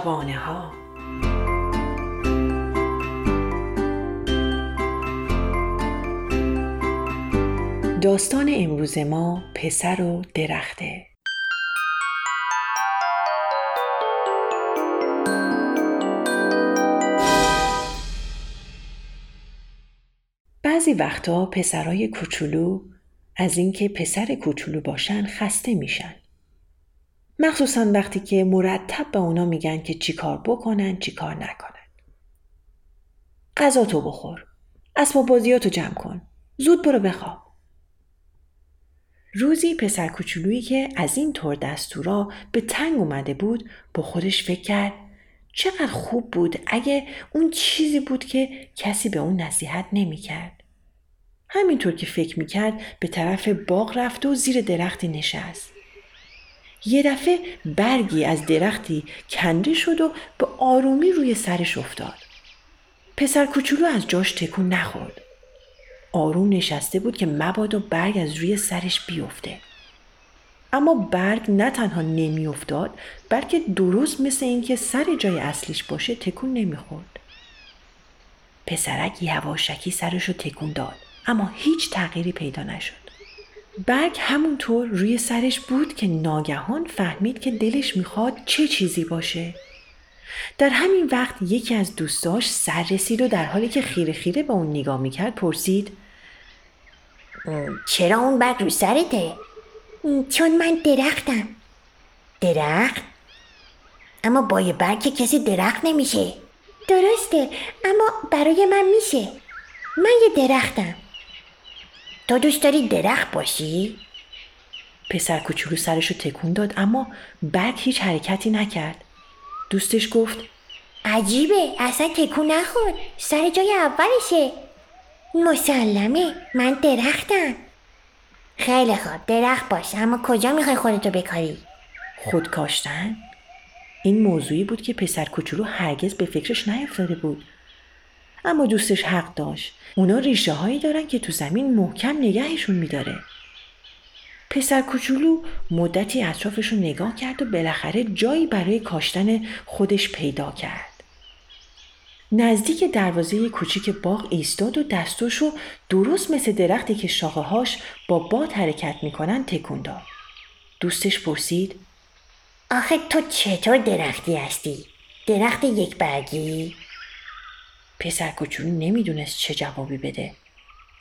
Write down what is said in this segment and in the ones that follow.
شبانه ها داستان امروز ما پسر و درخته بعضی وقتا پسرای کوچولو از اینکه پسر کوچولو باشن خسته میشن. مخصوصا وقتی که مرتب به اونا میگن که چیکار بکنن چیکار نکنن. غذا تو بخور. اسباب بازیاتو جمع کن. زود برو بخواب. روزی پسر کوچولویی که از این طور دستورا به تنگ اومده بود با خودش فکر کرد چقدر خوب بود اگه اون چیزی بود که کسی به اون نصیحت نمی‌کرد. همینطور که فکر می‌کرد به طرف باغ رفت و زیر درختی نشست. یه دفعه برگی از درختی کنده شد و به آرومی روی سرش افتاد. پسر کوچولو از جاش تکون نخورد. آروم نشسته بود که مبادا برگ از روی سرش بیفته. اما برگ نه تنها نمیافتاد بلکه درست مثل اینکه سر جای اصلیش باشه تکون نمی‌خورد. پسرک یواشکی سرش رو تکون داد. اما هیچ تغییری پیدا نشد. برگ همونطور روی سرش بود که ناگهان فهمید که دلش می‌خواد چه چیزی باشه. در همین وقت یکی از دوستاش سر رسید و در حالی که خیره خیره به اون نگاه می‌کرد پرسید چرا اون برگ رو سرته؟ چون من درختم درخت؟ اما با یه برگ که کسی درخت نمیشه درسته اما برای من میشه من یه درختم تو دوست داری درخت باشی؟ پسر کوچولو سرشو تکون داد اما برگ هیچ حرکتی نکرد. دوستش گفت عجیبه اصلا تکون نخور سر جای اولشه مسلمه من درختم خیلی خوب درخت باش اما کجا می‌خوای خودتو بکاری؟ خود کاشتن؟ این موضوعی بود که پسر کوچولو هرگز به فکرش نیفتاده بود اما دوستش حق داشت اونا ریشه هایی دارن که تو زمین محکم نگهشون میداره پسر کوچولو مدتی اطرافش رو نگاه کرد و بالاخره جایی برای کاشتن خودش پیدا کرد نزدیک دروازه کوچیک باغ ایستاد و دستاشو درست مثل درختی که شاخه هاش با باد حرکت می‌کنن تکون داد دوستش پرسید آخه تو چطور درختی هستی؟ درخت یک برگی؟ پسر کوچولو نمی‌دونست چه جوابی بده.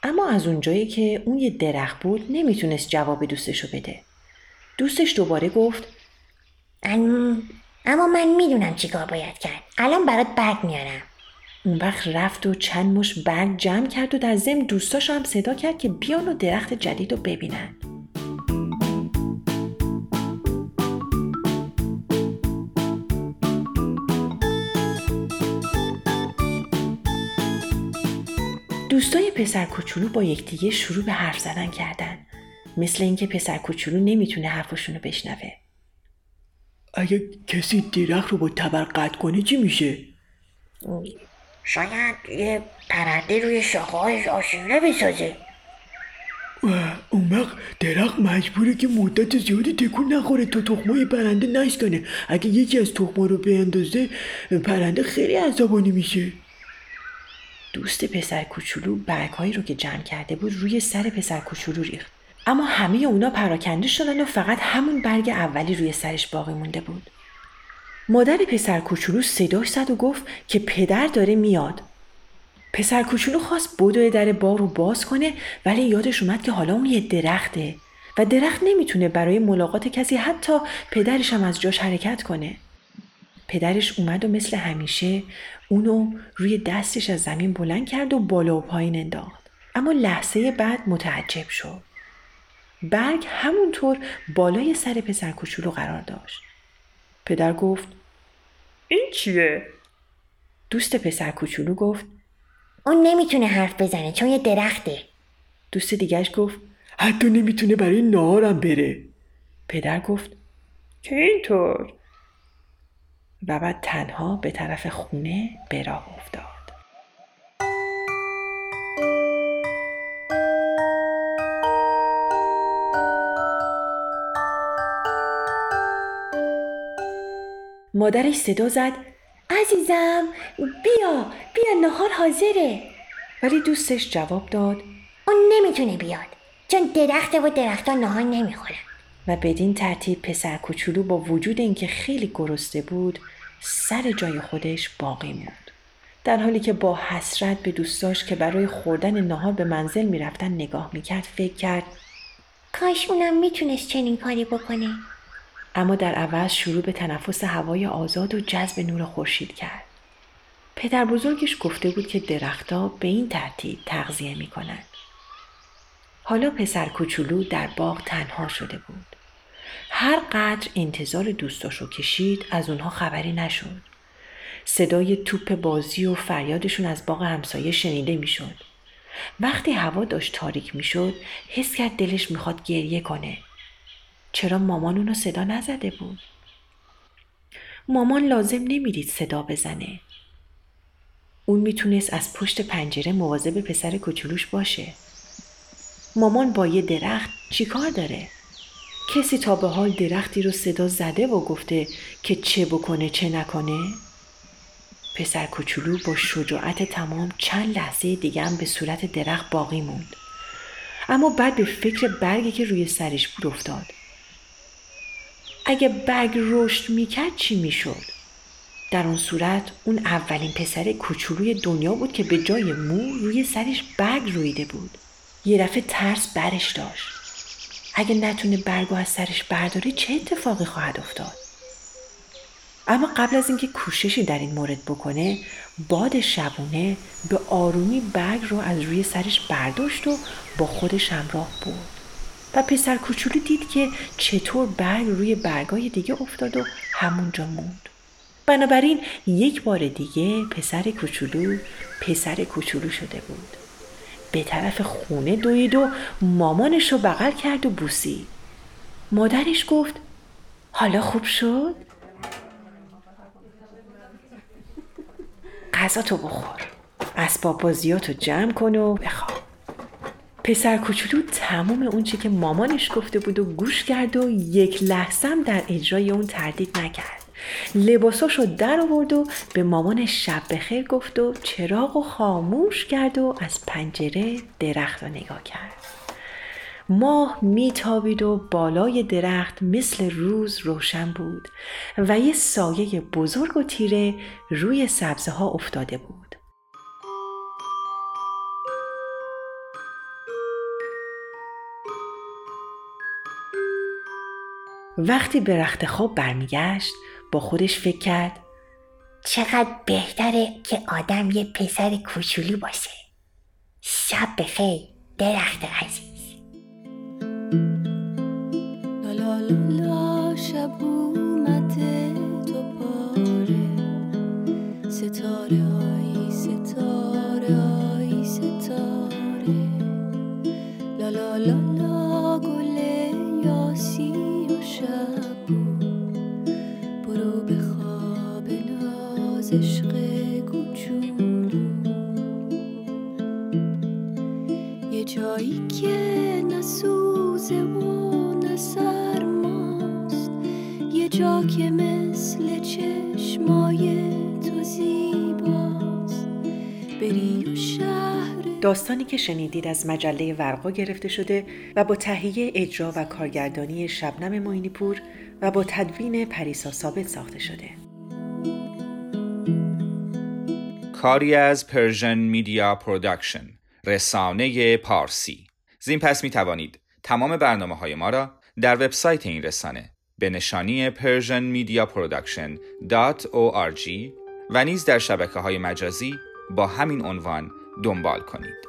اما از اونجایی که اون یه درخت بود نمی‌تونست جواب دوستشو بده. دوستش دوباره گفت اما من می‌دونم چیکار باید کرد. الان برات برگ میارم. اون وقت رفت و چند مش برگ جمع کرد و در ضمن دوستاشو هم صدا کرد که بیان و درخت جدید رو ببینن. دوستای پسر کوچولو با یکدیگه شروع به حرف زدن کردن. مثل اینکه پسر کوچولو نمی‌تونه حرفشون رو بشنوه. اگه کسی درخت رو با تبر قطع کنه چی میشه؟ شاید یه پرنده روی شاخه‌هاش آشیونه بسازه. اون وقت درخت مجبوره که مدت زیادی تکون نخوره تا تخمای پرنده نشکنه اگه یکی از تخما رو بیندازه پرنده خیلی عصبانی میشه. دوست پسر کوچولو برگهایی رو که جمع کرده بود روی سر پسر کوچولو ریخت. اما همه اونا پراکنده شدن و فقط همون برگ اولی روی سرش باقی مونده بود. مادر پسر کوچولو صداش زد و گفت که پدر داره میاد. پسر کوچولو خواست بدوی در باغ رو باز کنه ولی یادش اومد که حالا اون یه درخته و درخت نمی‌تونه برای ملاقات کسی حتی پدرش هم از جاش حرکت کنه. پدرش اومد و مثل همیشه اونو روی دستش از زمین بلند کرد و بالا و پایین انداخت. اما لحظه بعد متعجب شد. برگ همونطور بالای سر پسر کوچولو قرار داشت. پدر گفت این چیه؟ دوست پسر کوچولو گفت اون نمی‌تونه حرف بزنه چون یه درخته. دوست دیگرش گفت حتی نمی‌تونه برای نهارم بره. پدر گفت که اینطور؟ و بعد تنها به طرف خونه به راه افتاد. مادرش صدا زد عزیزم بیا بیا نهار حاضره. ولی دوستش جواب داد اون نمی‌تونه بیاد چون درخته و درختها نهار نمی‌خورن. و بدین ترتیب پسر کوچولو با وجود اینکه خیلی گرسنه بود سر جای خودش باقی موند در حالی که با حسرت به دوستاش که برای خوردن نهار به منزل می‌رفتن نگاه می‌کرد فکر کرد کاش اونم می‌تونست چنین کاری بکنه اما در عوض شروع به تنفس هوای آزاد و جذب نور خورشید کرد پدر بزرگش گفته بود که درختها به این ترتیب تغذیه می کنند. حالا پسر کوچولو در باغ تنها شده بود. هر قدر انتظار دوستاشو کشید از اونها خبری نشد. صدای توپ بازی و فریادشون از باغ همسایه شنیده می‌شد. وقتی هوا داشت تاریک می‌شد حس کرد دلش می‌خواد گریه کنه. چرا مامان اونو صدا نزده بود؟ مامان لازم نمی‌دید صدا بزنه. اون می‌تونست از پشت پنجره مواظب پسر کوچولوش باشه. مامان با یه درخت چیکار داره؟ کسی تا به حال درختی رو صدا زده و گفته که چه بکنه چه نکنه؟ پسر کوچولو با شجاعت تمام چند لحظه دیگه هم به صورت درخت باقی موند. اما بعد به فکر برگی که روی سرش بود افتاد. اگه برگ رشد می‌کرد چی می‌شد؟ در اون صورت اون اولین پسر کوچولوی دنیا بود که به جای مو روی سرش برگ رویده بود. یه دفعه ترس برش داشت. اگه نتونه برگو از سرش برداره چه اتفاقی خواهد افتاد؟ اما قبل از اینکه کوششی در این مورد بکنه باد شبونه به آرومی برگ رو از روی سرش برداشت و با خودش همراه بود و پسر کوچولو دید که چطور برگ روی برگای دیگه افتاد و همونجا موند. بنابراین یک بار دیگه پسر کوچولو پسر کوچولو شده بود. به طرف خونه دوید و مامانش رو بغل کرد و بوسید. مادرش گفت حالا خوب شد؟ غذا تو بخور اسباب بازیاتو جمع کن و بخواب. پسر کوچولو تمام اون چی که مامانش گفته بود و گوش کرد و یک لحظه در اجرای اون تردید نکرد. لباساشو در آورد و به مامانش شب بخیر گفت و چراغ و خاموش کرد و از پنجره درخت رو نگاه کرد ماه میتابید و بالای درخت مثل روز روشن بود و یه سایه بزرگ و تیره روی سبزه ها افتاده بود. وقتی به رخت خواب برمیگشت با خودش فکر کرد. چقدر بهتره که آدم یه پسر کوچولو باشه. شب بخیر درخت عزیز. لا لا لا شب جایی که نسوزه و نسرماست یه جا که مثل چشمای تو زیباست. بری و شهر داستانی که شنیدید از مجله ورقا گرفته شده و با تهیه اجرا و کارگردانی شبنم معینی پور و با تدوین پریسا ثابت ساخته شده. کاری از Persian Media Production رسانه پارسی زین پس می توانید تمام برنامه های ما را در وبسایت این رسانه به نشانی persianmediaproduction.org و نیز در شبکه های مجازی با همین عنوان دنبال کنید.